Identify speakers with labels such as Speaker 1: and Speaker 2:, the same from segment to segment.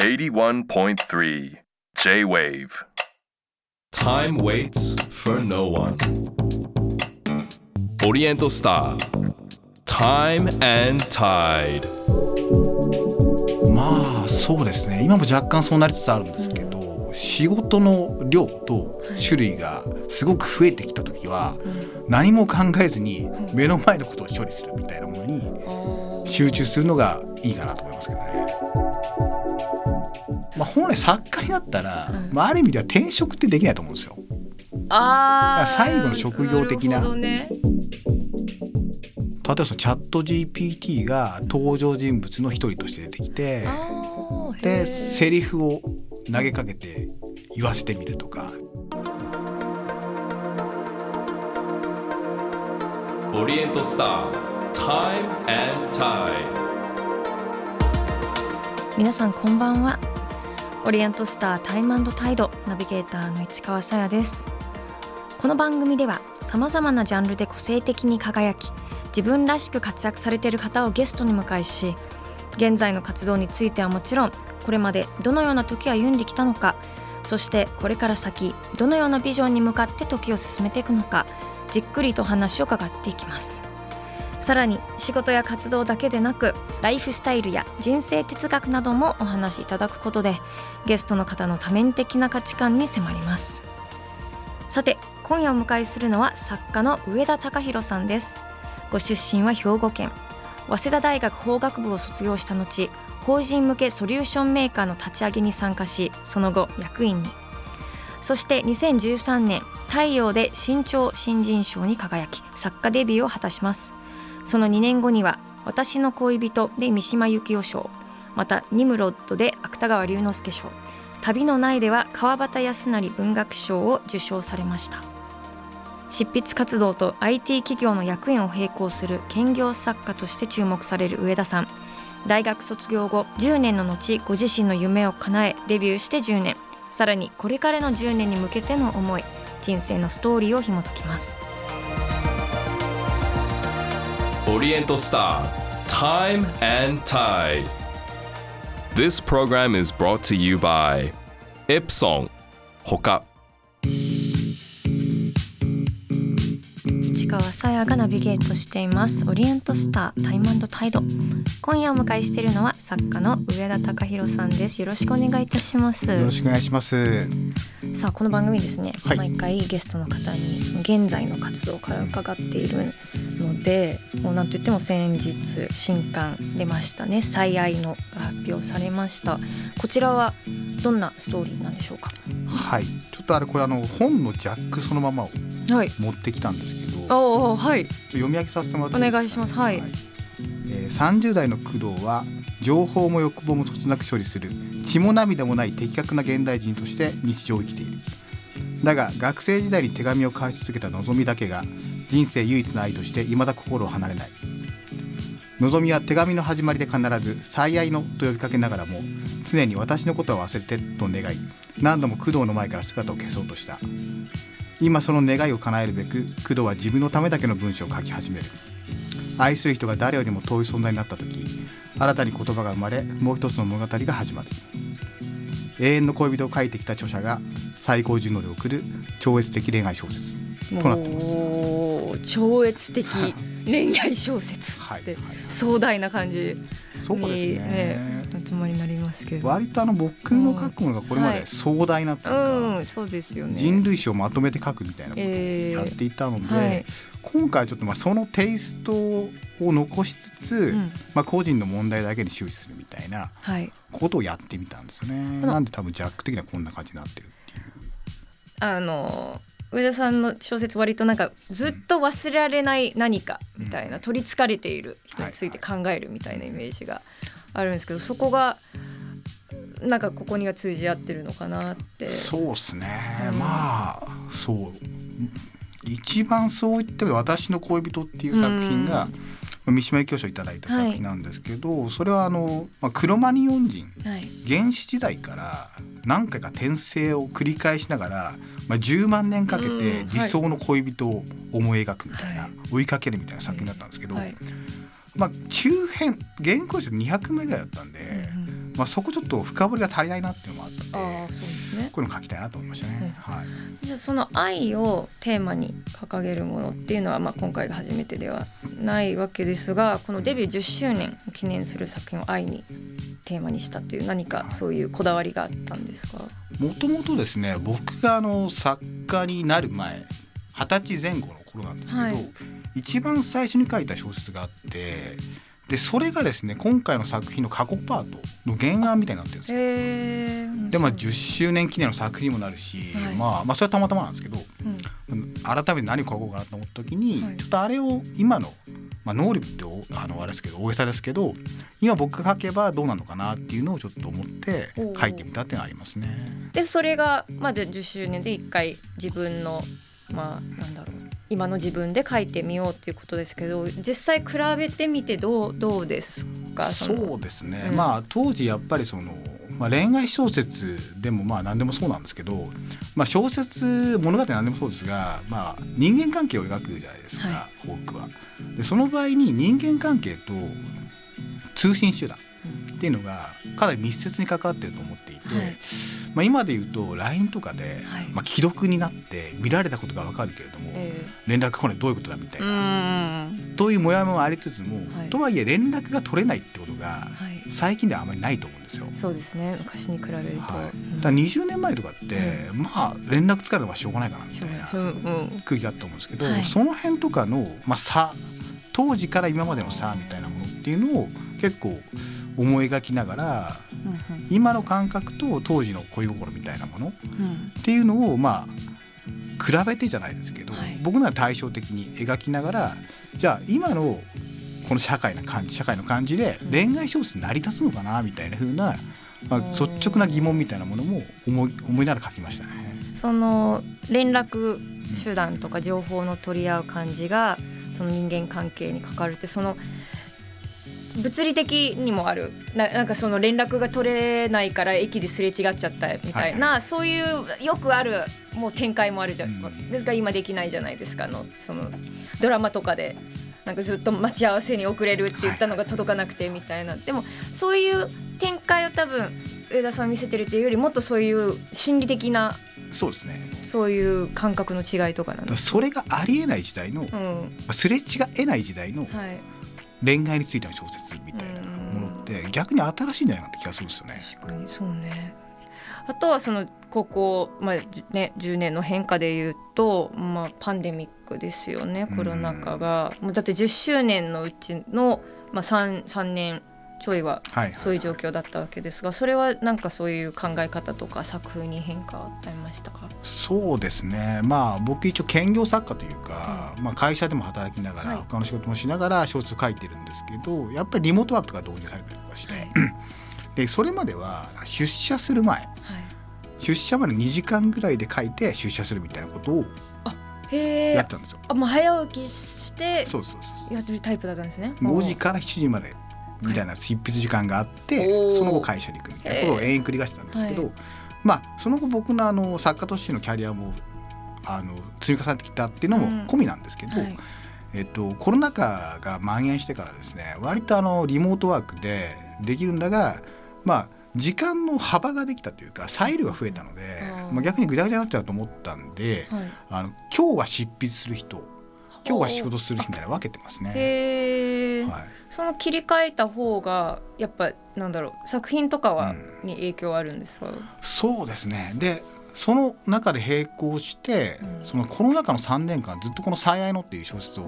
Speaker 1: 81.3 J-Wave
Speaker 2: Time waits for no one. Oriental Star. Time and Tide.
Speaker 3: まあそうですね今も若干そうなりつつあるんですけど、仕事の量と種類がすごく増えてきた時は、何も考えずに目の前のことを処理するみたいなものに集中するのがいいかなと思いますけどね。まあ、本来作家になったら、まあ、ある意味では転職ってできないと思うんですよ。
Speaker 4: あー
Speaker 3: 最後の職業的な
Speaker 4: るほどね
Speaker 3: 例えばそのチャット GPT が登場人物の一人として出てきてで
Speaker 4: ー
Speaker 3: セリフを投げかけて言わせてみるとか
Speaker 2: Oriental Star. Time and Tide.
Speaker 4: 皆さんこんばんはオリエントスタータイムタイドナビゲーターの市川さやです。この番組ではさまざまなジャンルで個性的に輝き自分らしく活躍されている方をゲストに迎えし現在の活動についてはもちろんこれまでどのような時を歩んできたのかそしてこれから先どのようなビジョンに向かって時を進めていくのかじっくりと話を伺っていきます。さらに仕事や活動だけでなくライフスタイルや人生哲学などもお話しいただくことでゲストの方の多面的な価値観に迫ります。さて今夜お迎えするのは作家の上田隆弘さんです。ご出身は兵庫県。早稲田大学法学部を卒業した後法人向けソリューションメーカーの立ち上げに参加しその後役員に。そして2013年太陽で新潮新人賞に輝き作家デビューを果たします。その2年後には「私の恋人」で三島由紀夫賞また「ニムロッド」で芥川龍之介賞「旅のない」では川端康成文学賞を受賞されました。執筆活動と IT 企業の役員を並行する兼業作家として注目される上田さん。大学卒業後10年の後ご自身の夢を叶えデビューして10年。さらにこれからの10年に向けての思い人生のストーリーを紐解きます。
Speaker 2: Oriental Star. Time and Tide. This program is brought to you by Epson. Hoka.
Speaker 4: 市川さやがナビゲートしていますオリエントスタータイムタイド今夜お迎えしているのは作家の上田隆弘さんですよろしくお願いいたします
Speaker 3: よろしくお願いします。
Speaker 4: さあこの番組ですね、
Speaker 3: はい。
Speaker 4: 毎回ゲストの方にその現在の活動から伺っているのでもうなんといっても先日新刊出ましたね「最愛の」が発表されました。こちらはどんなストーリーなんでしょうか？
Speaker 3: はい、ちょっとあれこれあの本のジャックそのままを
Speaker 4: はい。
Speaker 3: 持ってきたんですけど、
Speaker 4: はい。
Speaker 3: と読み上げさせてもらって
Speaker 4: お願いします。はい。
Speaker 3: えー30代の工藤は情報も欲望もそつなく処理する血も涙もない的確な現代人として日常を生きている。だが学生時代に手紙を交わし続けた望みだけが人生唯一の愛として未だ心を離れない。望みは手紙の始まりで必ず「最愛の」と呼びかけながらも常に私のことは忘れてと願い何度も工藤の前から姿を消そうとした。今その願いを叶えるべく工藤は自分のためだけの文章を書き始める。愛する人が誰よりも遠い存在になった時新たに言葉が生まれもう一つの物語が始まる。永遠の恋人を書いてきた著者が最高順応で送る超越的恋愛小説。となってます。
Speaker 4: 超越的恋愛小説って壮大な感じ
Speaker 3: そうです
Speaker 4: に
Speaker 3: ね。
Speaker 4: ねまとまりになりますけど。
Speaker 3: 割とあの僕の書くものがこれまで壮大なというか、
Speaker 4: うんそうですよね。
Speaker 3: 人類史をまとめて書くみたいなことを
Speaker 4: えー
Speaker 3: やっていたので、
Speaker 4: はい
Speaker 3: 今回はちょっとまあそのテイストを残しつつ、
Speaker 4: うん。
Speaker 3: まあ、個人の問題だけに終始するみたいな
Speaker 4: はい。
Speaker 3: ことをやってみたんですよね。
Speaker 4: の
Speaker 3: なんで多分ジャック的にはこんな感じになってるっていう。
Speaker 4: あの上田さんの小説割となんかずっと忘れられない何かみたいな、取りつかれている人について考えるみたいなイメージがあるんですけどそこがなんかここには通じ合ってるのかなって。
Speaker 3: そうですね、
Speaker 4: うん
Speaker 3: まあそう一番そう言っても私の恋人」っていう作品が、三島由紀夫賞いただいた作品なんですけど、それはあの、まあ、クロマニヨン人
Speaker 4: はい。
Speaker 3: 原始時代から何回か転生を繰り返しながら、まあ、10万年かけ
Speaker 4: うん
Speaker 3: て
Speaker 4: はい。
Speaker 3: 理想の恋人を思い描くみたいな、
Speaker 4: はい。
Speaker 3: 追いかけるみたいな作品だったんですけど、
Speaker 4: はい。
Speaker 3: まあ、中編原稿数200名ぐらいだったんで、まあ、そこちょっと深掘りが足りないなっていうのもあった
Speaker 4: あ
Speaker 3: ので
Speaker 4: あそうですね。
Speaker 3: こういうの書きたいなと思いましたね。はい。
Speaker 4: じゃあその愛をテーマに掲げるものっていうのは、まあ、今回が初めてではないわけですがこのデビュー10周年を記念する作品を愛にテーマにしたっていう何かそういうこだわりがあったんですか、
Speaker 3: もともとですね僕があの作家になる前二十歳前後の頃なんですけど、
Speaker 4: はい。
Speaker 3: 一番最初に書いた小説があってでそれがですね今回の作品の過去パートの原案みたいになってるんですよ。
Speaker 4: へえ
Speaker 3: でまあ10周年記念の作品にもなるし、
Speaker 4: はい。
Speaker 3: まあ、まあそれはたまたまなんですけど
Speaker 4: うん。
Speaker 3: 改めて何を書こうかなと思った時に、
Speaker 4: はい。
Speaker 3: ちょっとあれを今の、まあ、能力っておあのあれですけど大げさですけど今僕が書けばどうなのかなっていうのをちょっと思って書いてみたっていうのがありますね。
Speaker 4: でそれがまだ10周年で一回自分のまあなんだろう今の自分で書いてみようっていうことですけど実際比べてみてどうどうですか？の
Speaker 3: そうですね、
Speaker 4: うん。
Speaker 3: まあ当時やっぱりその、まあ、恋愛小説でもまあ何でもそうなんですけど、まあ、小説物語何でもそうですが、まあ、人間関係を描くじゃないですか、
Speaker 4: は
Speaker 3: 多くは。でその場合に人間関係と通信手段っていうのがかなり密接に関わってると思っていて、
Speaker 4: はい。
Speaker 3: まあ、今で言うと LINE とかで、
Speaker 4: はい。
Speaker 3: まあ、既読になって見られたことが分かるけれども、
Speaker 4: え
Speaker 3: 連絡来ないどういうことだみたいな、
Speaker 4: ん
Speaker 3: というモヤモヤもありつつも、
Speaker 4: はい。
Speaker 3: とはいえ連絡が取れないってことが
Speaker 4: はい。
Speaker 3: 最近ではあまりないと思うんですよ。
Speaker 4: そうですね。昔に比べると、
Speaker 3: はい、
Speaker 4: うん。
Speaker 3: だから20年前とかって、まあ連絡つかるのはしょうがないかなみたい。な空気があったと思うんですけど、
Speaker 4: はい。
Speaker 3: その辺とかの、まあ、差当時から今までの差みたいなものっていうのを結構思い描きながら
Speaker 4: うん
Speaker 3: 今の感覚と当時の恋心みたいなもの
Speaker 4: うん。
Speaker 3: っていうのをまあ比べてじゃないですけど、
Speaker 4: はい。
Speaker 3: 僕なら対照的に描きながらじゃあ今のこの社会な感じ社会の感じで恋愛小説成り立つのかなみたいな風な、まあ、率直な疑問みたいなものも思い思いながら書きましたね。
Speaker 4: その連絡手段とか情報の取り合う感じがその人間関係に関わるってその物理的にもある。ななんかその連絡が取れないから駅ですれ違っちゃったみたいな、そういうよくあるもう展開もあるじゃん、
Speaker 3: うん。
Speaker 4: ですが今できないじゃないですかあのそのドラマとかで。なんかずっと待ち合わせに遅れるって言ったのが届かなくてみたいな、でもそういう展開を多分上田さん見せてるっていうよりもっとそういう心理的な
Speaker 3: そうですね。
Speaker 4: そういう感覚の違いとかなん。
Speaker 3: それがありえない時代の、ま
Speaker 4: うん、
Speaker 3: あすれ違えない時代の
Speaker 4: はい。
Speaker 3: 恋愛についての小説みたいなものって逆に新しいんじゃないかって気がするんですよね。
Speaker 4: 確かにそうね。あとはそのここまあじね10年の変化で言うとまあパンデミックですよねコロナ禍が、もうだって10周年のうちのまあ3 3年ちょいは
Speaker 3: はい、
Speaker 4: そういう状況だったわけですがそれはなんかそういう考え方とか作風に変化はありましたか？
Speaker 3: そうですね。まあ僕一応兼業作家というか、まあ、会社でも働きながら、
Speaker 4: はい。
Speaker 3: 他の仕事もしながら小説を書いてるんですけどやっぱりリモートワークとか導入されたりとかして、
Speaker 4: はい。
Speaker 3: でそれまでは出社する前
Speaker 4: はい。
Speaker 3: 出社まで2時間ぐらいで書いて出社するみたいなことをやってたんですよ。
Speaker 4: あもう早起きして
Speaker 3: そうそうそう
Speaker 4: やってるタイプだったんですね。
Speaker 3: 5時から7時までみたいな執筆時間があって、
Speaker 4: おー。
Speaker 3: その後会社に行くみたいなことを永遠繰り返してたんですけど、
Speaker 4: はい。
Speaker 3: まあその後僕のあの作家としてのキャリアもあの積み重ねてきたっていうのも込みなんですけど、
Speaker 4: はい。
Speaker 3: えっと、コロナ禍が蔓延してからですね割とあのリモートワークでできるんだがまあ時間の幅ができたというか裁量が増えたのでまあ、逆にぐちゃぐちゃになっちゃうと思ったんで、
Speaker 4: はい。
Speaker 3: あの今日は執筆する人今日は仕事する人みたいなの分けてますね。
Speaker 4: へえ、
Speaker 3: はい。
Speaker 4: その切り替えた方がやっぱなんだろう作品とかは、
Speaker 3: うん
Speaker 4: に影響あるんですか？
Speaker 3: そうですね。でその中で並行して、
Speaker 4: うん。
Speaker 3: そのコロナ禍の3年間ずっとこの「最愛の」っていう小説を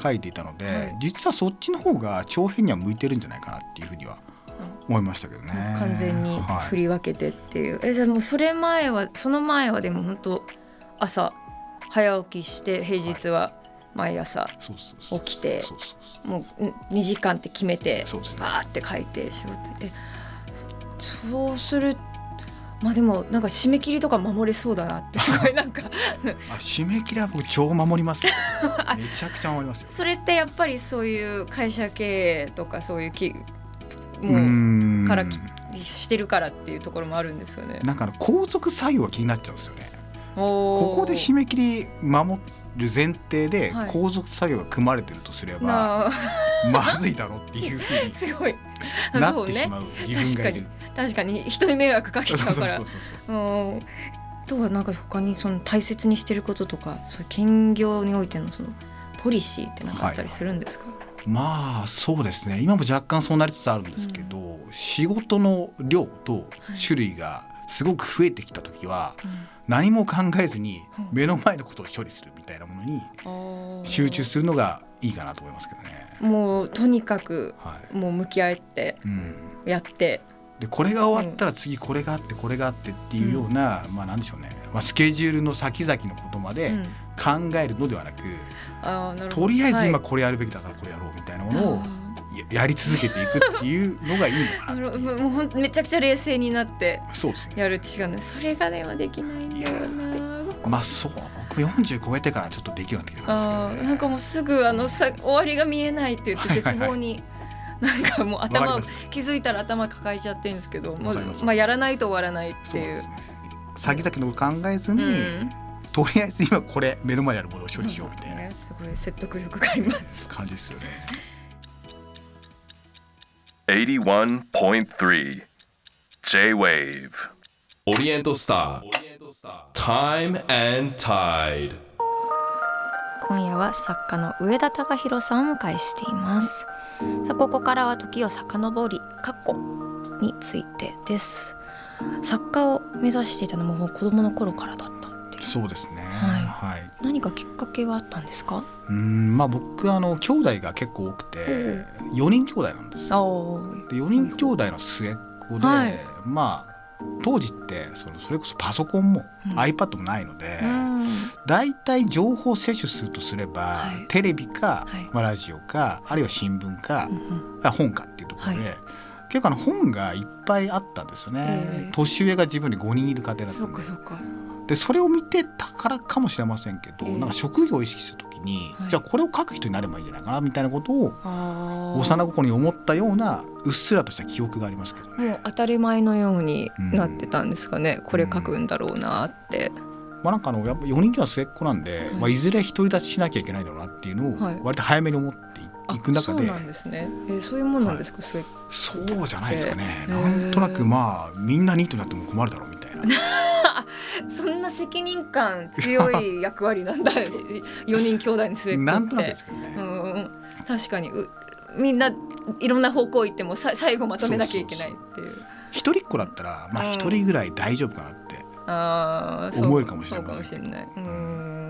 Speaker 3: 書いていたので、
Speaker 4: はい。
Speaker 3: 実はそっちの方が長編には向いてるんじゃないかなっていうふうには思いましたけどね。
Speaker 4: 完全に
Speaker 3: はい。
Speaker 4: 振り分けてっていう、えじゃあもうそれ前はその前はでも本当朝早起きして平日は毎朝起きてもうん2時間って決めてバーって書いて仕事で。そうするまあでもなんか締め切りとか守れそうだなって すごいなんか。
Speaker 3: うあ締め切りは僕超守りますよ。めちゃくちゃ守りますよ。
Speaker 4: それってやっぱりそういう会社経営とかそういうきもうんからきしてるからっていうところもあるんですよね。
Speaker 3: なんかあの後続作業が気になっちゃうんですよね。
Speaker 4: こ
Speaker 3: ここで締め切り守る前提で
Speaker 4: はい。
Speaker 3: 後続作業が組まれてるとすれば、まずいだろっていうふうに
Speaker 4: すごい。
Speaker 3: なってしまう自分がいる。
Speaker 4: 確かに。人に迷惑かけちゃうから。とはなんか他にその大切にしてることとかそういう兼業においてのそのポリシーってなんかあったりするんですか、
Speaker 3: まあそうですね。今も若干そうなりつつあるんですけど、仕事の量と種類がすごく増えてきた時は、何も考えずに
Speaker 4: うん
Speaker 3: 目の前のことを処理するみたいなものに
Speaker 4: うん
Speaker 3: 集中するのがいいかなと思いますけどね。
Speaker 4: もうとにかく
Speaker 3: はい。
Speaker 4: もう向き合って
Speaker 3: うん、
Speaker 4: やって。
Speaker 3: でこれが終わったら次これがあってこれがあってっていうような、まあなんでしょうね、まあ、スケジュールの先々のことまで
Speaker 4: うん。
Speaker 3: 考えるのではなく、
Speaker 4: あーな
Speaker 3: とりあえず今
Speaker 4: はい。
Speaker 3: これやるべきだからこれやろうみたいなものを
Speaker 4: あ
Speaker 3: ややり続けていくっていうのがいいのか
Speaker 4: ーな。もうほんめちゃくちゃ冷静になって
Speaker 3: そうですね。
Speaker 4: やるって違うんだそれがねはできないんだよな。
Speaker 3: まあそう。僕も40超えてからちょっとできるようになってきたんですけど、ね、
Speaker 4: なんかもうすぐあのさ終わりが見えないって言って絶
Speaker 3: はいはいはい。
Speaker 4: 望に、なんかもう頭気づいたら頭抱えちゃってるんですけど、ま
Speaker 3: ま
Speaker 4: あやらないと終わらないっていう。
Speaker 3: そうね。先々の考えずに、
Speaker 4: うん。
Speaker 3: とりあえず今これ目の前にあるものを処理しようみたいな。
Speaker 4: ねすごい説得力があります。
Speaker 3: 感じですよね。
Speaker 1: 81.3 J-Wave.
Speaker 2: Oriental Star. Time and Tide.
Speaker 4: 今夜は作家の上田隆弘さんをお迎えしていますさあここからは時を遡り過去についてです作家を目指していたのももう子供の頃からだったっていう
Speaker 3: そうですね。
Speaker 4: はい
Speaker 3: はい。
Speaker 4: 何かきっかけがあったんですか？
Speaker 3: うーんまあ僕あの兄弟が結構多くて4人兄弟なんですよ。で4人兄弟の末っ子で、
Speaker 4: はい。
Speaker 3: まあ当時ってそのそれこそパソコンも、
Speaker 4: うん。
Speaker 3: iPad もないので、
Speaker 4: うん。
Speaker 3: だいたい情報摂取するとすれば、
Speaker 4: はい。
Speaker 3: テレビか、
Speaker 4: はい。
Speaker 3: まあ、ラジオかあるいは新聞か本かっていうところで、
Speaker 4: はい。
Speaker 3: 結構あの本がいっぱいあったんですよ
Speaker 4: へ
Speaker 3: ね。
Speaker 4: え
Speaker 3: 年上が自分で5人いる家庭だった
Speaker 4: そっ
Speaker 3: んで
Speaker 4: かそっか
Speaker 3: でそれを見てたからかもしれませんけど、
Speaker 4: ええ。
Speaker 3: なんか職業を意識した時に、
Speaker 4: はい。
Speaker 3: じゃあこれを書く人になればいいんじゃないかなみたいなことを幼心に思ったようなうっすらとした記憶がありますけどね。
Speaker 4: もう当たり前のようになってたんですかね、これ書くんだろうなって、
Speaker 3: まあ、なんかあのやっぱ4人家は末っ子なんで、
Speaker 4: はい。
Speaker 3: いまあ、いずれ独り立ちしなきゃいけないだろうなっていうのを
Speaker 4: はい。
Speaker 3: 割と早めに思っていく中で、
Speaker 4: そうなんですね、えーそういうもんなんですか、それ
Speaker 3: そうじゃないですかね、なんとなくまあみんなニートになっても困るだろうみたいな
Speaker 4: そんな責任感強い役割なんだ4人兄弟に末っ子
Speaker 3: なんとなくですけどね、
Speaker 4: うんうん。確かに。うみんないろんな方向行ってもさ最後まとめなきゃいけないっていう。
Speaker 3: 一人っ子だったらまあ
Speaker 4: うん。
Speaker 3: 一人ぐらい大丈夫かなって、思えるかもしれ
Speaker 4: ない。うん。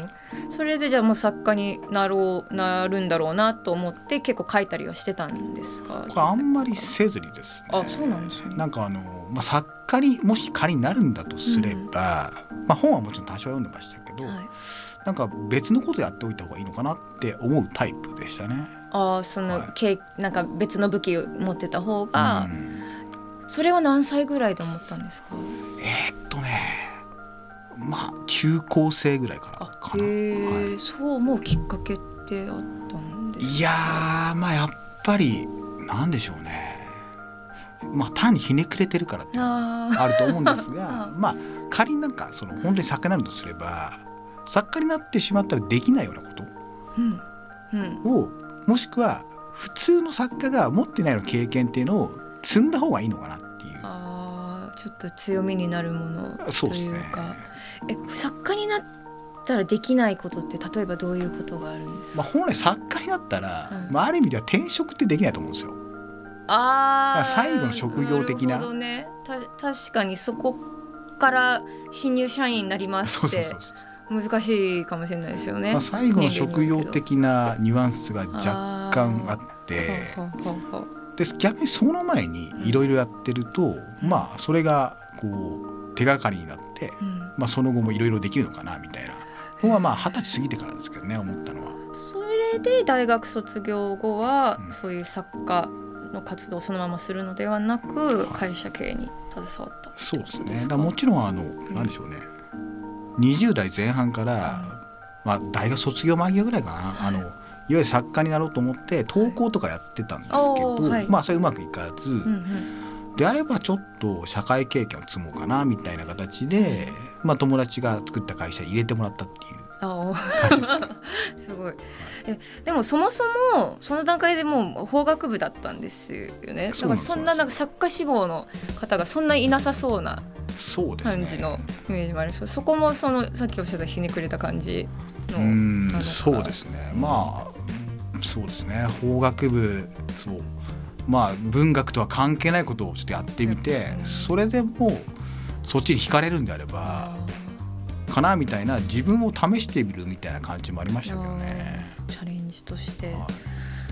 Speaker 4: それでじゃあもう作家になろうなるんだろうなと思って結構書いたりはしてたんですか？
Speaker 3: これあんまりせずにですね。
Speaker 4: あそうなんですね。
Speaker 3: なんかあの、まあ、作家にもし仮になるんだとすれば、まあ、本はもちろん多少読んでましたけど、
Speaker 4: はい。
Speaker 3: なんか別のことやっておいた方がいいのかなって思うタイプでしたね。
Speaker 4: あーその、
Speaker 3: はい。
Speaker 4: けいなんか別の武器を持ってた方が、
Speaker 3: うん。
Speaker 4: それは何歳ぐらいで思ったんですか？
Speaker 3: えーっとねまあ中高生ぐらいからかな。はい。
Speaker 4: そう思うきっかけってあったんですか？
Speaker 3: いやーまあやっぱりなんでしょうねまあ単にひねくれてるからって
Speaker 4: あ
Speaker 3: ると思うんですが
Speaker 4: うん
Speaker 3: まあ仮になんかその本当に作家になるとすれば作家になってしまったらできないようなこと
Speaker 4: うん。うん。
Speaker 3: をもしくは普通の作家が持ってないような経験っていうのを積んだ方がいいのかなっていう。
Speaker 4: あーちょっと強みになるものと
Speaker 3: そうですね。
Speaker 4: いうかえ作家になったらできないことって例えばどういうことがあるんですか、
Speaker 3: まあ、本来作家になったら、
Speaker 4: うん
Speaker 3: まあ、ある意味では転職ってできないと思うんですよ。
Speaker 4: あー
Speaker 3: 最後の職業的な。
Speaker 4: るほどね、た確かにそこから新入社員になりますって難しいかもしれないですよね。
Speaker 3: まあ、最後の職業的なニュアンスが若干あって。で逆にその前にいろいろやってると、まあそれがこう手がかりになって、
Speaker 4: うん。
Speaker 3: まあ、その後もいろいろできるのかなみたいな。のはまあ二十歳過ぎてからですけどね思ったのは。
Speaker 4: それで大学卒業後は、
Speaker 3: うん。
Speaker 4: そういう作家の活動をそのままするのではなく、
Speaker 3: はい
Speaker 4: 会社経営に携わった
Speaker 3: そうですね。だもちろんあのなんでしょうね。20代前半から、まあ大学卒業間際ぐらいかな、あのいわゆる作家になろうと思って投稿とかやってたんですけど、
Speaker 4: はい。
Speaker 3: まあそれうまくいかず、
Speaker 4: うんうん。
Speaker 3: であればちょっと社会経験を積もうかなみたいな形で、まあ友達が作った会社に入れてもらったっていう
Speaker 4: あ
Speaker 3: す
Speaker 4: ごい。えでもそもそもその段階でもう法学部だったんですよね。だから
Speaker 3: そん
Speaker 4: ななんか作家志望の方がそんないなさそうな感じのイメージもあります。そこもそのさっきおっしゃったひねくれた感じの
Speaker 3: そうですね。まあそうですね。法学部そう。まあ文学とは関係ないことをちょっとやってみてそれでもそっちに惹かれるんであればかなみたいな自分を試してみるみたいな感じもありましたけどね。
Speaker 4: チャレンジとして、
Speaker 3: はい。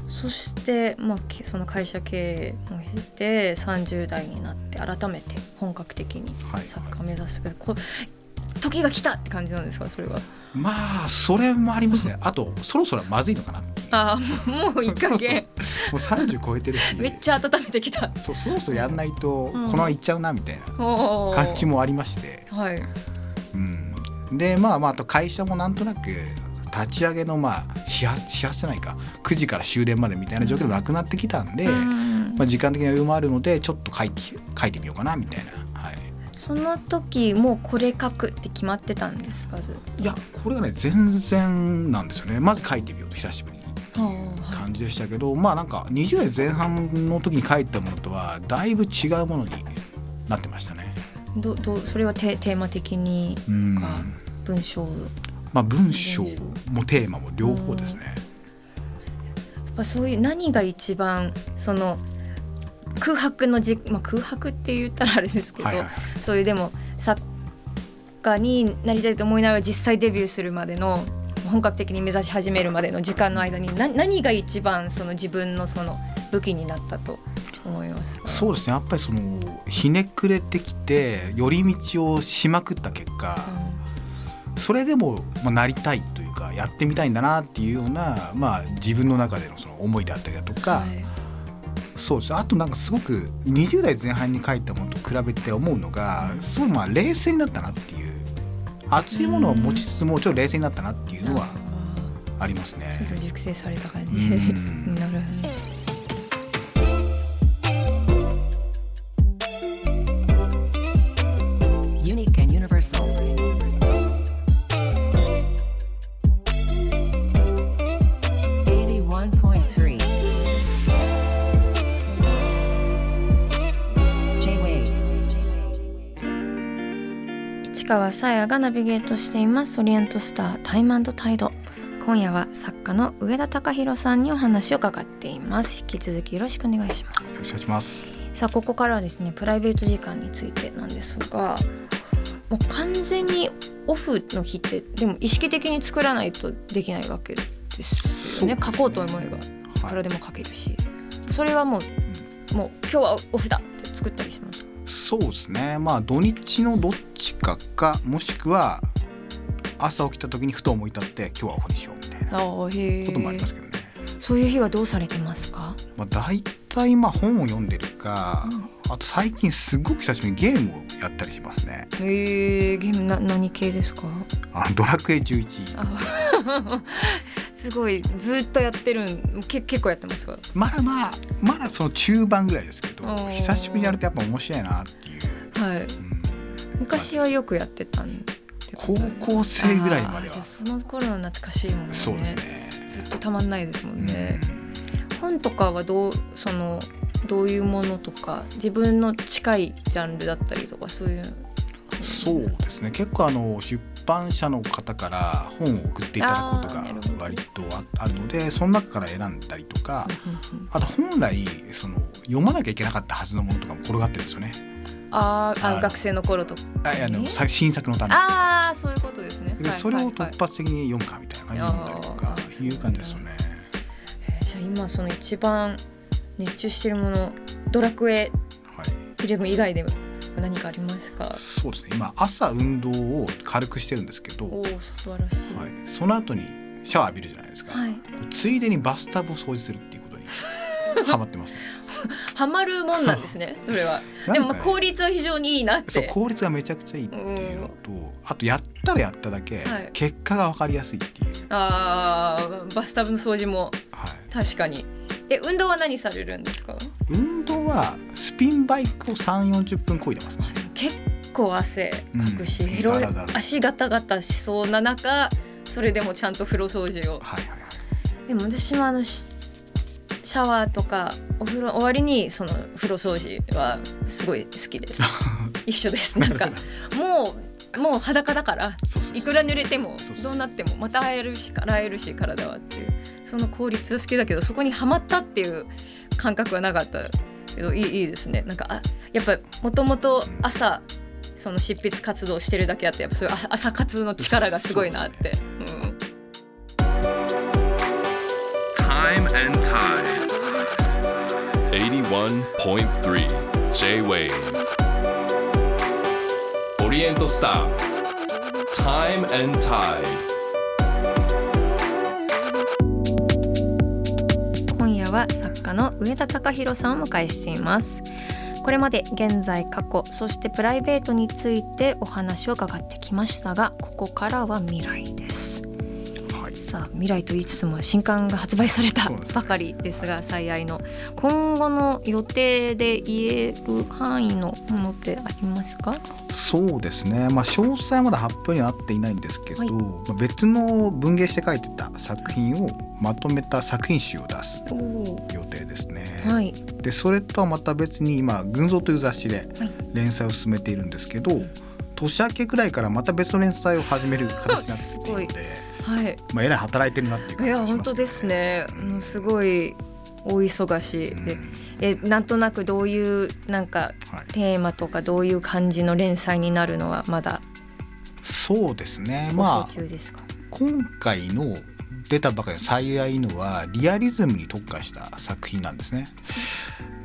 Speaker 4: そして、まあ、きその会社経営を経て30代になって改めて本格的に
Speaker 3: はい。
Speaker 4: サッカーを目指すけど、こう時が来たって感じなんですか？それは。
Speaker 3: まあそれもありますね。あとそろそろまずいのかな
Speaker 4: ああもういい加減。
Speaker 3: もう30超えてるし。
Speaker 4: めっちゃ温めてきた。
Speaker 3: そうそろそろやんないとこ
Speaker 4: うん
Speaker 3: のままいっちゃうなみたいな感じもありまして、
Speaker 4: はい。
Speaker 3: うん、でまあまああと会社もなんとなく立ち上げのまあ始発始発じゃないか。9時から終電までみたいな状況でもなくなってきたんで、
Speaker 4: うん。
Speaker 3: まあ、時間的に余裕もあるのでちょっと書いて書いてみようかなみたいな。はい。
Speaker 4: その時もうこれ書くって決まってたんですか？
Speaker 3: いやこれがね全然なんですよね。まず書いてみようと久しぶりに。感じでしたけど、まあなんか20代前半の時に書いたものとはだいぶ違うものになってましたね。
Speaker 4: どどそれはテテーマ的に
Speaker 3: うん。
Speaker 4: か文章。
Speaker 3: まあ、文章もテーマも両方ですね。
Speaker 4: やっぱそういう何が一番その空白のじ、まあ、空白って言ったらあれですけど、
Speaker 3: はいはい。
Speaker 4: そういうでも作家になりたいと思いながら実際デビューするまでの本格的に目指し始めるまでの時間の間にな何が一番その自分のその武器になったと思いますか
Speaker 3: そうですね。やっぱりそのひねくれてきて寄り道をしまくった結果、それでも、まあ、なりたいというかやってみたいんだなっていうような、まあ、自分の中でのその思いであったりだとか、
Speaker 4: はい。
Speaker 3: そうです。あとなんかすごく20代前半に書いたものと比べて思うのがすごいまあ冷静になったなっていう熱いものを持ちつつもちょっと冷静になったなっていうのはありますね。
Speaker 4: ちょっ。と熟成された感じ。
Speaker 3: うん。
Speaker 4: なるほど。川さやがナビゲートしています。オリエントスタータイムタイド。今夜は作家の上田隆弘さんにお話を伺っています。引き続きよろしくお願いします。
Speaker 3: よろしくお願いします。
Speaker 4: さあここからはですねプライベート時間についてなんですがもう完全にオフの日ってでも意識的に作らないとできないわけですよね。
Speaker 3: ね。
Speaker 4: 書こうと思えばい。くら
Speaker 3: は
Speaker 4: でも書けるし、それはもうもう今日はオフだって作ったりします
Speaker 3: い、そうですね。まあ土日のどっちかかもしくは朝起きた時にふと思い立って今日はオフにしようみたいなこともありますけどね。
Speaker 4: そういう日はどうされてますか？
Speaker 3: まあ、大体まあ本を読んでるか、あと最近すごく久しぶりにゲームをやったりしますね。
Speaker 4: へえゲームな何系ですか？
Speaker 3: あのドラクエ11
Speaker 4: あすごいずっとやってるんけ結構やってますか
Speaker 3: まだまあまだその中盤ぐらいですけど久しぶりにやるとやっぱ面白いなっていう、
Speaker 4: はい。
Speaker 3: うん。
Speaker 4: 昔はよくやってたんで。
Speaker 3: 高校生ぐらいまでは。
Speaker 4: その頃の懐かしいもんね。
Speaker 3: そうですね。
Speaker 4: ずっとたまんないですもんね、
Speaker 3: うん。
Speaker 4: 本とかはどうそのどういうものとか自分の近いジャンルだったりとかそういう
Speaker 3: そうですね。結構あの出版社の方から本を送っていただくことが割とああるのでその中から選んだりとかあと本来その読まなきゃいけなかったはずのものとかも転がってるんですよね。
Speaker 4: あーあ
Speaker 3: はい。
Speaker 4: 学生の頃とか
Speaker 3: あいやあの新作のために
Speaker 4: ああそういうことですね。
Speaker 3: でそれを突発的に読むかみたいな感じで読んだりとかいう感じですよね。
Speaker 4: じゃあ今その一番熱中してるものドラクエ
Speaker 3: はい、
Speaker 4: イレブン以外で何かありますか？
Speaker 3: そうですね。今朝運動を軽くしてるんですけど、は
Speaker 4: おお素晴らしい。
Speaker 3: い、その後にシャワー浴びるじゃないですか、
Speaker 4: はい。
Speaker 3: ついでにバスタブを掃除するっていうことに ハマってます、ね、
Speaker 4: ハマるもんなんですねそれは。
Speaker 3: ね。
Speaker 4: でもまあ効率は非常にいいなって。
Speaker 3: そう効率がめちゃくちゃいいっていうのとあとやったらやっただけ
Speaker 4: はい。
Speaker 3: 結果が分かりやすいっていう、
Speaker 4: あーバスタブの掃除も。
Speaker 3: はい、
Speaker 4: 確かに。え運動は何されるんですか？
Speaker 3: 運動はスピンバイクを3 4 0分こいでますね。
Speaker 4: 結構汗かくし、
Speaker 3: うん。だらだら
Speaker 4: 足ガタガタしそうな中それでもちゃんと風呂掃除を。
Speaker 3: はいはいはい。
Speaker 4: でも私もあのシシャワーとかお風呂終わりにその風呂掃除はすごい好きです。一緒です。なんかもうもう裸だからいくら濡れてもどうなってもまた会えるし洗えるし体はっていうその効率は好きだけどそこにはまったっていう感覚はなかったけどいいいいですね。なんかあやっぱもともと朝その執筆活動してるだけあってやっぱそういうあ朝活の力がすごいなって、うん、
Speaker 1: Time and Tide.
Speaker 2: 81.3 J-Wave オリエントスター Time and Tide.
Speaker 4: 今夜は作家の上田隆弘さんを迎えしています。これまで現在過去そしてプライベートについてお話を伺ってきましたがここからは未来です。さあ未来と言いつつも新刊が発売されたばかりですが最愛の。今後の予定で言える範囲のものってありますか？
Speaker 3: そうですね、まあ、詳細はまだ発表にはなっていないんですけど、
Speaker 4: はい。
Speaker 3: まあ、別の文芸して書いてた作品をまとめた作品集を出す予定ですね。
Speaker 4: はい。
Speaker 3: でそれとはまた別に今「群像」という雑誌で
Speaker 4: はい。
Speaker 3: 連載を進めているんですけど、年明けぐらいからまた別の連載を始める形になっているので、
Speaker 4: はい。
Speaker 3: まあ、えらい働いてるなっていう
Speaker 4: いや
Speaker 3: 感じがします
Speaker 4: 本当ですね。もうすごい大忙しいで。
Speaker 3: うん。
Speaker 4: えなんとなくどういうなんか
Speaker 3: はい、
Speaker 4: テーマとかどういう感じの連載になるのはまだ
Speaker 3: そうですね。
Speaker 4: 放
Speaker 3: まあ今回の出たばかりの「最愛の」はリアリズムに特化した作品なんですね。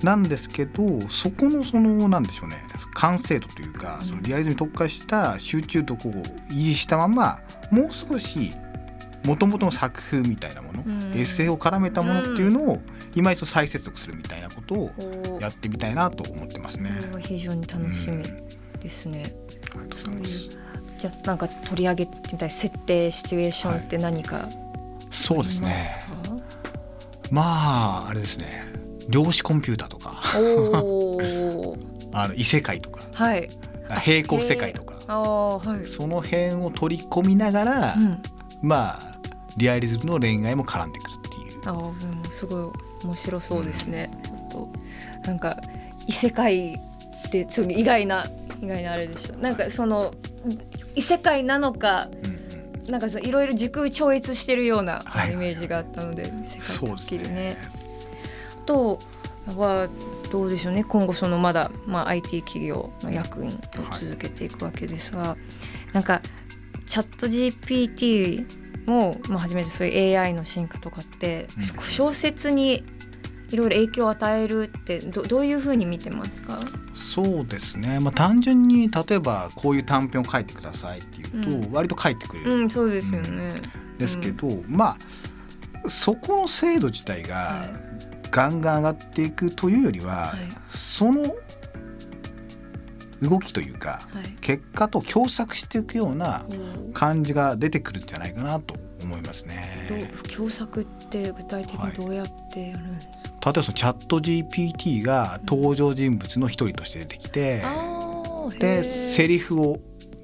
Speaker 3: なんですけどそこのそのなんでしょうね。完成度というかそのリアリズムに特化した集中度を維持したままもう少し元々の作風みたいなもの、
Speaker 4: うん。
Speaker 3: SF を絡めたものっていうのを今一度再接続するみたいなことを
Speaker 4: お
Speaker 3: やってみたいなと思ってますね。
Speaker 4: 非常に楽しみ
Speaker 3: うん。
Speaker 4: ですね。
Speaker 3: ありがとうございます。
Speaker 4: じゃあなんか取り上げてみたい設定シチュエーションって何かあり
Speaker 3: そうですね。まああれですね。量子コンピューターとか。あの異世界とか。
Speaker 4: はい。
Speaker 3: あ平行世界とか。
Speaker 4: はい、
Speaker 3: その辺を取り込みながら、
Speaker 4: うん、
Speaker 3: まあリアリズムの恋愛も絡んでくるっていう。
Speaker 4: あもすごい面白そうですね、ちょっとなんか異世界ってちょっと意外な意外なあれでした。なんかその異世界なのかなんかそういろいろ時空超越してるような
Speaker 3: はい
Speaker 4: イメージがあったので、世界
Speaker 3: そうです
Speaker 4: はっきりね
Speaker 3: ね。
Speaker 4: あとはどうでしょうね。今後そのまだ、まあ、IT 企業の役員を続けていくわけですが、なんかチャット GPT も、まあ、初めてそういう AI の進化とかって、
Speaker 3: うん。
Speaker 4: 小説にいろいろ影響を与えるってどどういうふうに見てますか、
Speaker 3: そうですね、まあ、単純に例えばこういう短編を書いてくださいっていうと、
Speaker 4: うん。
Speaker 3: 割と書いてくれる。
Speaker 4: うん、そうですよね。
Speaker 3: ですけど、まあそこの精度自体が
Speaker 4: は
Speaker 3: ガンガン上がっていくというよりは、
Speaker 4: はい。
Speaker 3: その動きというか
Speaker 4: はい。
Speaker 3: 結果と共作していくような
Speaker 4: お
Speaker 3: 感じが出てくるんじゃないかなと思いますね。
Speaker 4: 共作って具体的にどうやってやるんですか、
Speaker 3: 例えばそのチャット GPT が登場人物の一人として出てきて、
Speaker 4: あー
Speaker 3: でセリフを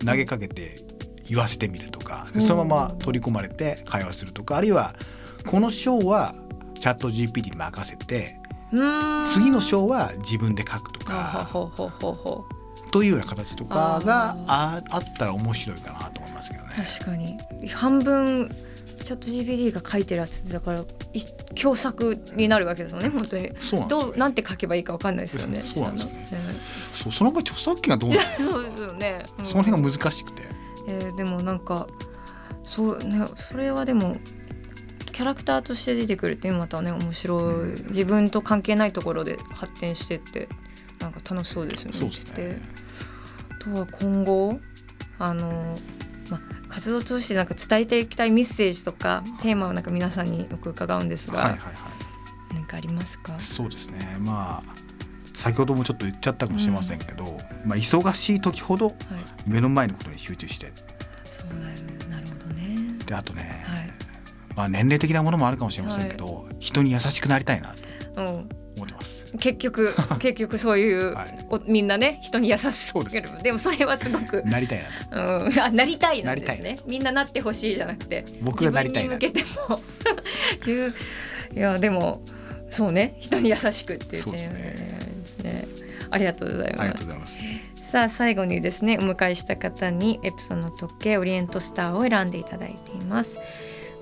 Speaker 3: 投げかけて言わせてみるとかでそのまま取り込まれて会話するとかあるいはこの章はチャット GPT に任せて次の章は自分で書くと
Speaker 4: ほ
Speaker 3: かというような形とかが
Speaker 4: あ
Speaker 3: ああったら面白いかなと思いますけどね。
Speaker 4: 確かに。半分チャット GPT が書いてるやつだからい共作になるわけですもんね本当に。
Speaker 3: そうなん
Speaker 4: どうなんて書けばいいかわかんないですよね。
Speaker 3: そうなんですよね。そうその場合著作権がどうなる
Speaker 4: そうですよね、うん。
Speaker 3: その辺が難しくて。
Speaker 4: えーでもなんかそうねそれはでもキャラクターとして出てくるっていうのまたね面白い。自分と関係ないところで発展してってなんか楽しそうですね。
Speaker 3: そうですね。
Speaker 4: あとは今後あの、まあ、活動を通してなんか伝えていきたいメッセージとかテーマをなんか皆さんによく伺うんですが、
Speaker 3: はいはいはい。
Speaker 4: 何かありますか？
Speaker 3: そうですね。まあ先ほどもちょっと言っちゃったかもしれませんけど、まあ、忙しい時ほど
Speaker 4: はい。
Speaker 3: 目の前のことに集中して。
Speaker 4: そうだよね。なるほどね。
Speaker 3: であとね、
Speaker 4: はい。
Speaker 3: まあ、年齢的なものもあるかもしれませんけど、人に優しくなりたいなと
Speaker 4: うん。
Speaker 3: 思ってます。
Speaker 4: 結局 結局そういう、
Speaker 3: はい。
Speaker 4: おみんなね人に優し
Speaker 3: そうで
Speaker 4: でもそれはすごく
Speaker 3: なりたいなと。
Speaker 4: うん、あなりたいなんですね。みんななってほしいじゃなくて
Speaker 3: 僕がなりたいな
Speaker 4: 自分に向けても。十いやでもそうね。人に優しくっていう
Speaker 3: そうですね。
Speaker 4: ですね。ありがとうございます。さあ最後にですねお迎えした方にエプソンの時計オリエントスターを選んでいただいています。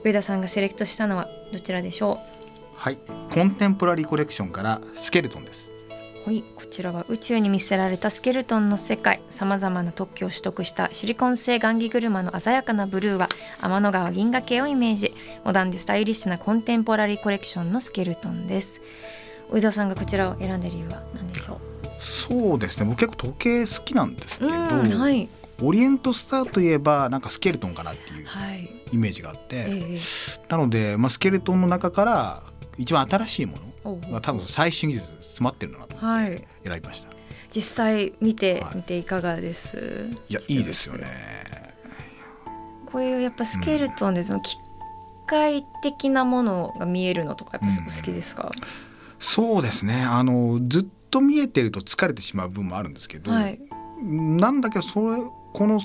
Speaker 4: 上田さんがセレクトしたのはどちらでしょ
Speaker 3: はい。コンテンポラリーコレクションからスケルトンです。
Speaker 4: うはいこちらは宇宙に見せられたスケルトンの世界。さまざまな特許を取得したシリコン製雁木車の鮮やかなブルーは天の川銀河系をイメージ。モダンでスタイリッシュなコンテンポラリーコレクションのスケルトンです。上田さんがこちらを選んだ理由は何でしょ
Speaker 3: そうですね。僕結構時計好きなんですけど、
Speaker 4: はい。
Speaker 3: オリエントスターといえばなんかスケルトンかなっていう
Speaker 4: はい。
Speaker 3: イメージがあって、
Speaker 4: ええ。
Speaker 3: なので、まあ、スケルトンの中から一番新しいものが多分最新技術詰まってるんだなと思って
Speaker 4: はい。
Speaker 3: 選びました、
Speaker 4: 実際見て
Speaker 3: はい。
Speaker 4: みていかがです、
Speaker 3: い、やいいですよね。
Speaker 4: こういうやっぱスケルトンでその機械的なものが見えるのとかやっぱ
Speaker 3: うん。
Speaker 4: お好きですか、
Speaker 3: そうですね。あのずっと見えてると疲れてしまう部分もあるんですけど、
Speaker 4: はい。
Speaker 3: なんだけどそれこの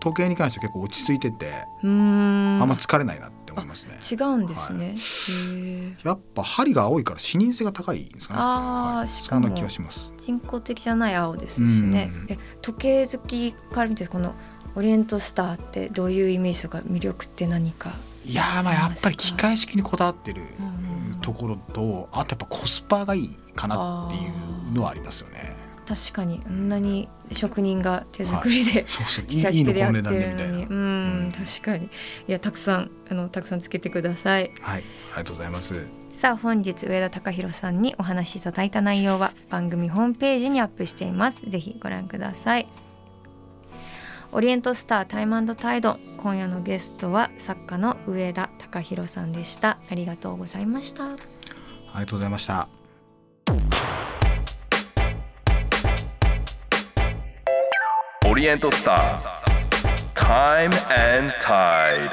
Speaker 3: 時計に関しては結構落ち着いてて。あんま疲れないなって思いますね。
Speaker 4: 違うんですね。
Speaker 3: はい。やっぱ針が青いから視認性が高いんですかね
Speaker 4: あー
Speaker 3: はい
Speaker 4: しかも
Speaker 3: そんな気がします。
Speaker 4: 人工的じゃない青ですしね。
Speaker 3: うん。
Speaker 4: え時計好きから見てこのオリエントスターってどういうイメージとか魅力って何か。
Speaker 3: いやーまあやっぱり機械式にこだわってる
Speaker 4: うん。
Speaker 3: ところとあとやっぱコスパがいいかなっていうのはありますよね
Speaker 4: 確かにあんなに職人が手作りで、
Speaker 3: そうそういいのこ
Speaker 4: 式でやって
Speaker 3: の値段でみたい
Speaker 4: るのに、う
Speaker 3: なうん。
Speaker 4: ん、確かに。いや、たくさん、あの、たくさんつけてください。
Speaker 3: はい。ありがとうございます。
Speaker 4: さあ本日上田隆弘さんにお話しいただいた内容は番組ホームページにアップしています。ぜひご覧ください。オリエントスタータイムタイド今夜のゲストは作家の上田隆弘さんでした。ありがとうございました。
Speaker 3: ありがとうございました。
Speaker 1: Oriental Star Time and Tide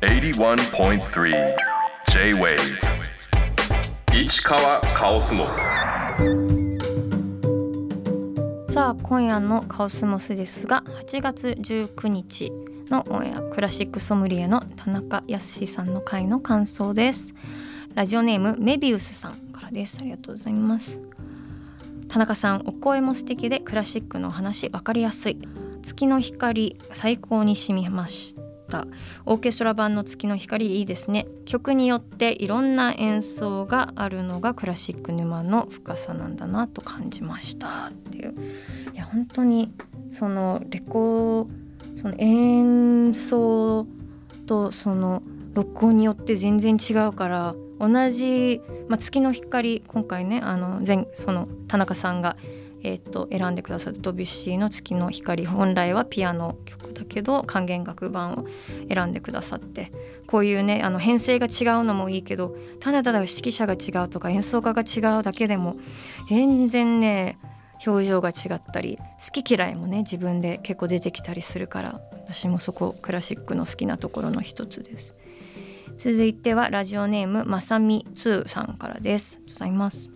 Speaker 1: 81.3 J-Wave 市川カオスモス。
Speaker 4: さあ今夜のカオスモスですが8月19日のオンエアクラシックソムリエの田中康さんの回の感想です。ラジオネームメビウスさんからです。ありがとうございます。田中さんお声も素敵でクラシックの話分かりやすい。月の光最高に染みました。オーケストラ版の月の光いいですね。曲によっていろんな演奏があるのがクラシック沼の深さなんだなと感じましたっていう。いや本当にそのレコその演奏とその録音によって全然違うから同じ、まあ、月の光今回ねあの前その田中さんが、えー、と選んでくださったドビュッシーの「月の光」本来はピアノ曲だけど管弦楽版を選んでくださってこういうねあの編成が違うのもいいけどただただ指揮者が違うとか演奏家が違うだけでも全然ね表情が違ったり好き嫌いもね自分で結構出てきたりするから私もそこクラシックの好きなところの一つです。続いてはラジオネームまさみ2さんからです。ありがとうございます。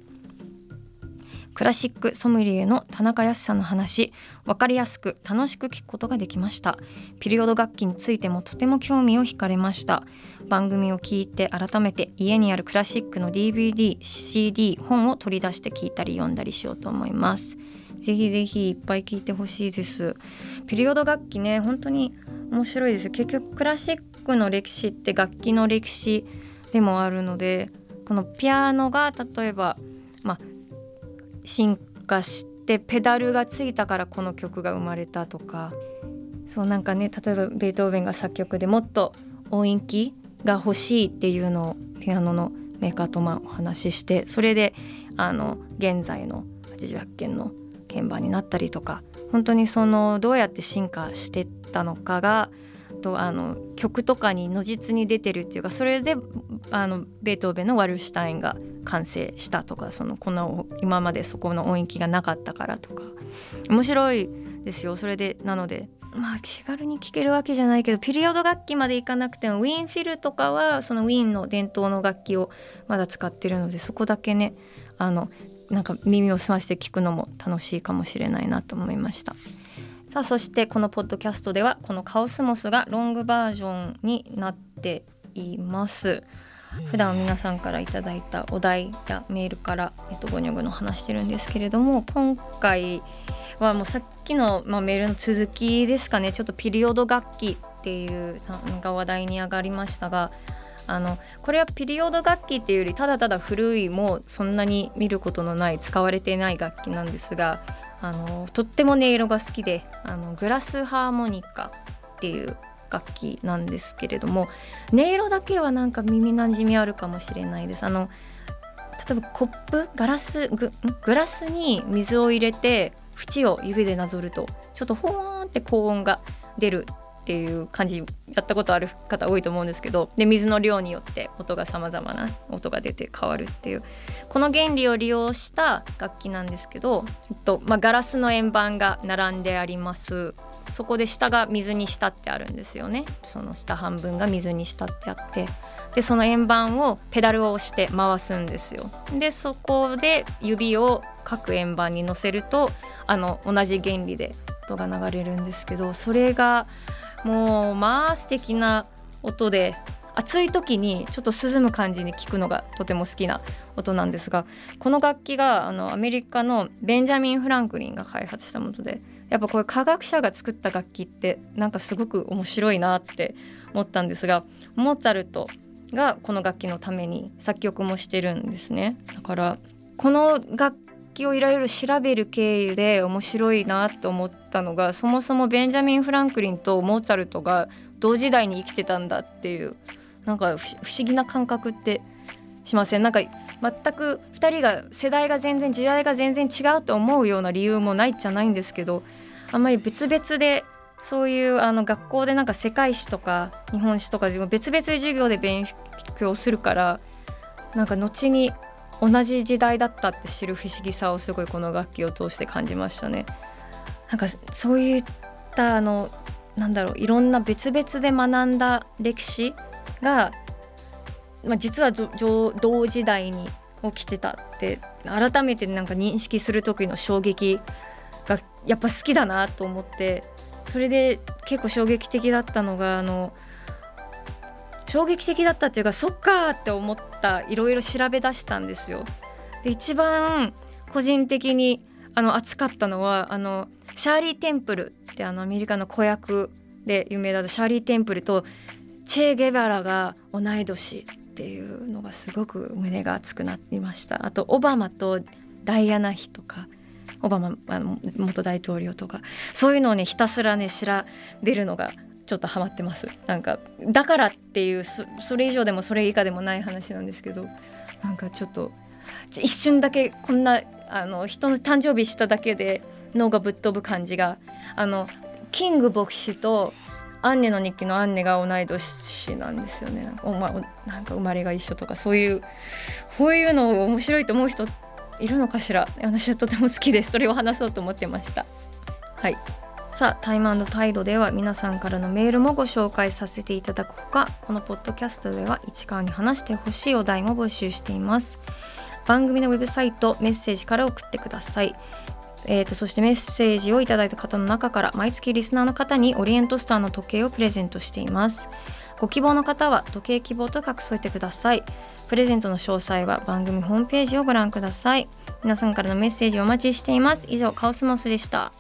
Speaker 4: クラシックソムリエの田中康さんの話。分かりやすく楽しく聞くことができました。ピリオド楽器についてもとても興味を惹かれました。番組を聞いて改めて家にあるクラシックの DVD、CD、本を取り出して聞いたり読んだりしようと思います。ぜひぜひいっぱい聞いてほしいです。ピリオド楽器ね本当に面白いです。結局クラシッの歴史って楽器の歴史でもあるのでこのピアノが例えばまあ進化してペダルがついたからこの曲が生まれたとかそうなんかね例えばベートーベンが作曲でもっと音域が欲しいっていうのをピアノのメーカーとまお話ししてそれであの現在の88件の鍵盤になったりとか本当にそのどうやって進化してったのかがとあの曲とかに如実に出てるっていうかそれであのベートーベンのワルシュタインが完成したとかそのこの今までそこの音域がなかったからとか面白いですよそれでなのでまあ気軽に聴けるわけじゃないけどピリオド楽器までいかなくてもウィーンフィルとかはそのウィーンの伝統の楽器をまだ使ってるのでそこだけねあのなんか耳を澄まして聞くのも楽しいかもしれないなと思いました。さあそしてこのポッドキャストではこのカオスモスがロングバージョンになっています。普段皆さんからいただいたお題やメールから、えっと、ゴニョゴニョ話してるんですけれども今回はもうさっきの、まあ、メールの続きですかねちょっとピリオド楽器っていうのが話題に上がりましたがあのこれはピリオド楽器っていうよりただただ古いもうそんなに見ることのない使われていない楽器なんですがあのとっても音色が好きであのグラスハーモニカっていう楽器なんですけれども音色だけはなんか耳なじみあるかもしれないです。あの例えばコップガラスグラスに水を入れて縁を指でなぞるとちょっとホーンって高音が出るっていう感じやったことある方多いと思うんですけどで水の量によって音が様々な音が出て変わるっていう。この原理を利用した楽器なんですけど、えっとまあ、ガラスの円盤が並んであります。そこで下が水に浸ってあるんですよね。その下半分が水に浸ってあって。でその円盤をペダルを押して回すんですよ。でそこで指を各円盤に乗せるとあの同じ原理で音が流れるんですけどそれがもうまあ素敵な音で暑い時にちょっと涼む感じに聞くのがとても好きな音なんですがこの楽器があのアメリカのベンジャミン・フランクリンが開発したものでやっぱこういう科学者が作った楽器ってなんかすごく面白いなって思ったんですがモーツァルトがこの楽器のために作曲もしてるんですね。だからこの楽器をいろいろ調べる経由で面白いなと思ったのがそもそもベンジャミン・フランクリンとモーツァルトが同時代に生きてたんだっていうなんか不思議な感覚ってしません？なんか全く2人が世代が全然時代が全然違うと思うような理由もないじゃないんですけどあんまり別々でそういうあの学校でなんか世界史とか日本史とか別々授業で勉強するからなんか後に同じ時代だったって知る不思議さをすごいこの楽器を通して感じましたね。なんかそういったあのなんだろういろんな別々で学んだ歴史が、まあ、実は同時代に起きてたって改めてなんか認識する時の衝撃がやっぱ好きだなと思ってそれで結構衝撃的だったのがあの衝撃的だったっていうかそっかって思ったいろいろ調べ出したんですよ。で一番個人的にあの熱かったのはあのシャーリー・テンプルってあのアメリカの子役で有名だったシャーリー・テンプルとチェ・ゲバラが同い年っていうのがすごく胸が熱くなりましたあとオバマとダイアナ妃とかオバマあ元大統領とかそういうのをねひたすらね調べるのがちょっとハマってます。なんかだからっていうそれ以上でもそれ以下でもない話なんですけどなんかちょっと一瞬だけこんなあの人の誕生日しただけで脳がぶっ飛ぶ感じがあのキング牧師とアンネの日記のアンネが同い年なんですよね。なんかお、ま、なんか生まれが一緒とかそういうこういうの面白いと思う人いるのかしら？私はとても好きです。それを話そうと思ってました。はい。さあタイムタイドでは皆さんからのメールもご紹介させていただくほかこのポッドキャストでは市川に話してほしいお題も募集しています。番組のウェブサイトメッセージから送ってください。えーと、そしてメッセージをいただいた方の中から毎月リスナーの方にオリエントスターの時計をプレゼントしています。ご希望の方は時計希望と書き添えてください。プレゼントの詳細は番組ホームページをご覧ください。皆さんからのメッセージお待ちしています。以上カオスモスでした。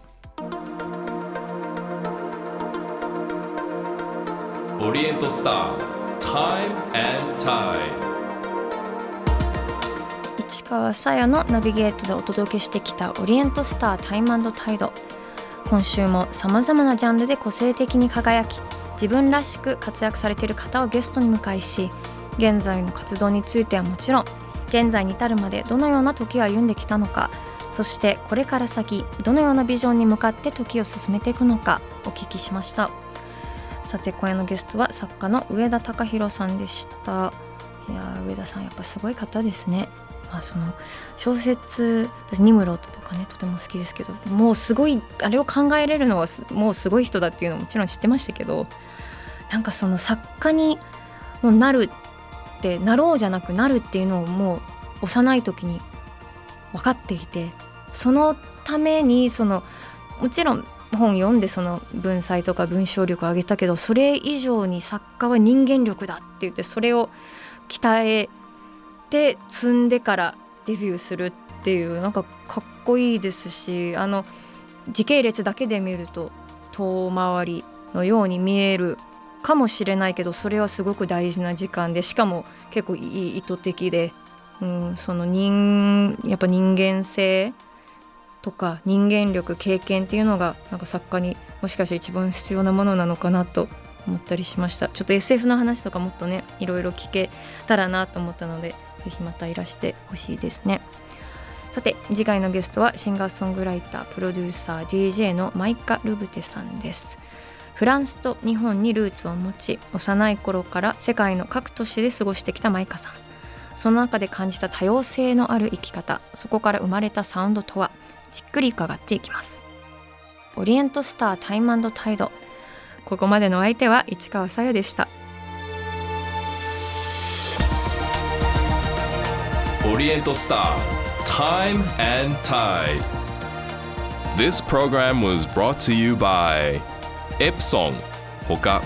Speaker 2: オリエントスター Time and Tide
Speaker 4: 市川さやのナビゲートでお届けしてきたオリエントスタータイムタイド今週もさまざまなジャンルで個性的に輝き自分らしく活躍されている方をゲストに迎えし現在の活動についてはもちろん現在に至るまでどのような時を歩んできたのかそしてこれから先どのようなビジョンに向かって時を進めていくのかお聞きしました。さて今夜のゲストは作家の上田隆弘さんでした。いや上田さんやっぱすごい方ですね。まあ、その小説私ニムロットとかねとても好きですけどもうすごいあれを考えれるのはもうすごい人だっていうのはもちろん知ってましたけどなんかその作家にもうなるってなろうじゃなくなるっていうのをもう幼い時に分かっていてそのためにそのもちろん本読んでその文才とか文章力を上げたけどそれ以上に作家は人間力だって言ってそれを鍛えて積んでからデビューするっていうなんかかっこいいですしあの時系列だけで見ると遠回りのように見えるかもしれないけどそれはすごく大事な時間でしかも結構いい意図的で、うん、その人やっぱ人間性とか人間力経験っていうのがなんか作家にもしかして一番必要なものなのかなと思ったりしました。ちょっと SF の話とかもっとねいろいろ聞けたらなと思ったのでぜひまたいらしてほしいですね。さて次回のゲストはシンガーソングライタープロデューサー DJ のマイカ・ルブテさんです。フランスと日本にルーツを持ち幼い頃から世界の各都市で過ごしてきたマイカさん。その中で感じた多様性のある生き方そこから生まれたサウンドとは？じっくり伺っていきます。オリエントスタータイムタイド。ここまでの相手は市川さゆでした。
Speaker 2: オリエントスタータイムタイ This program was brought to you by エプソンほか。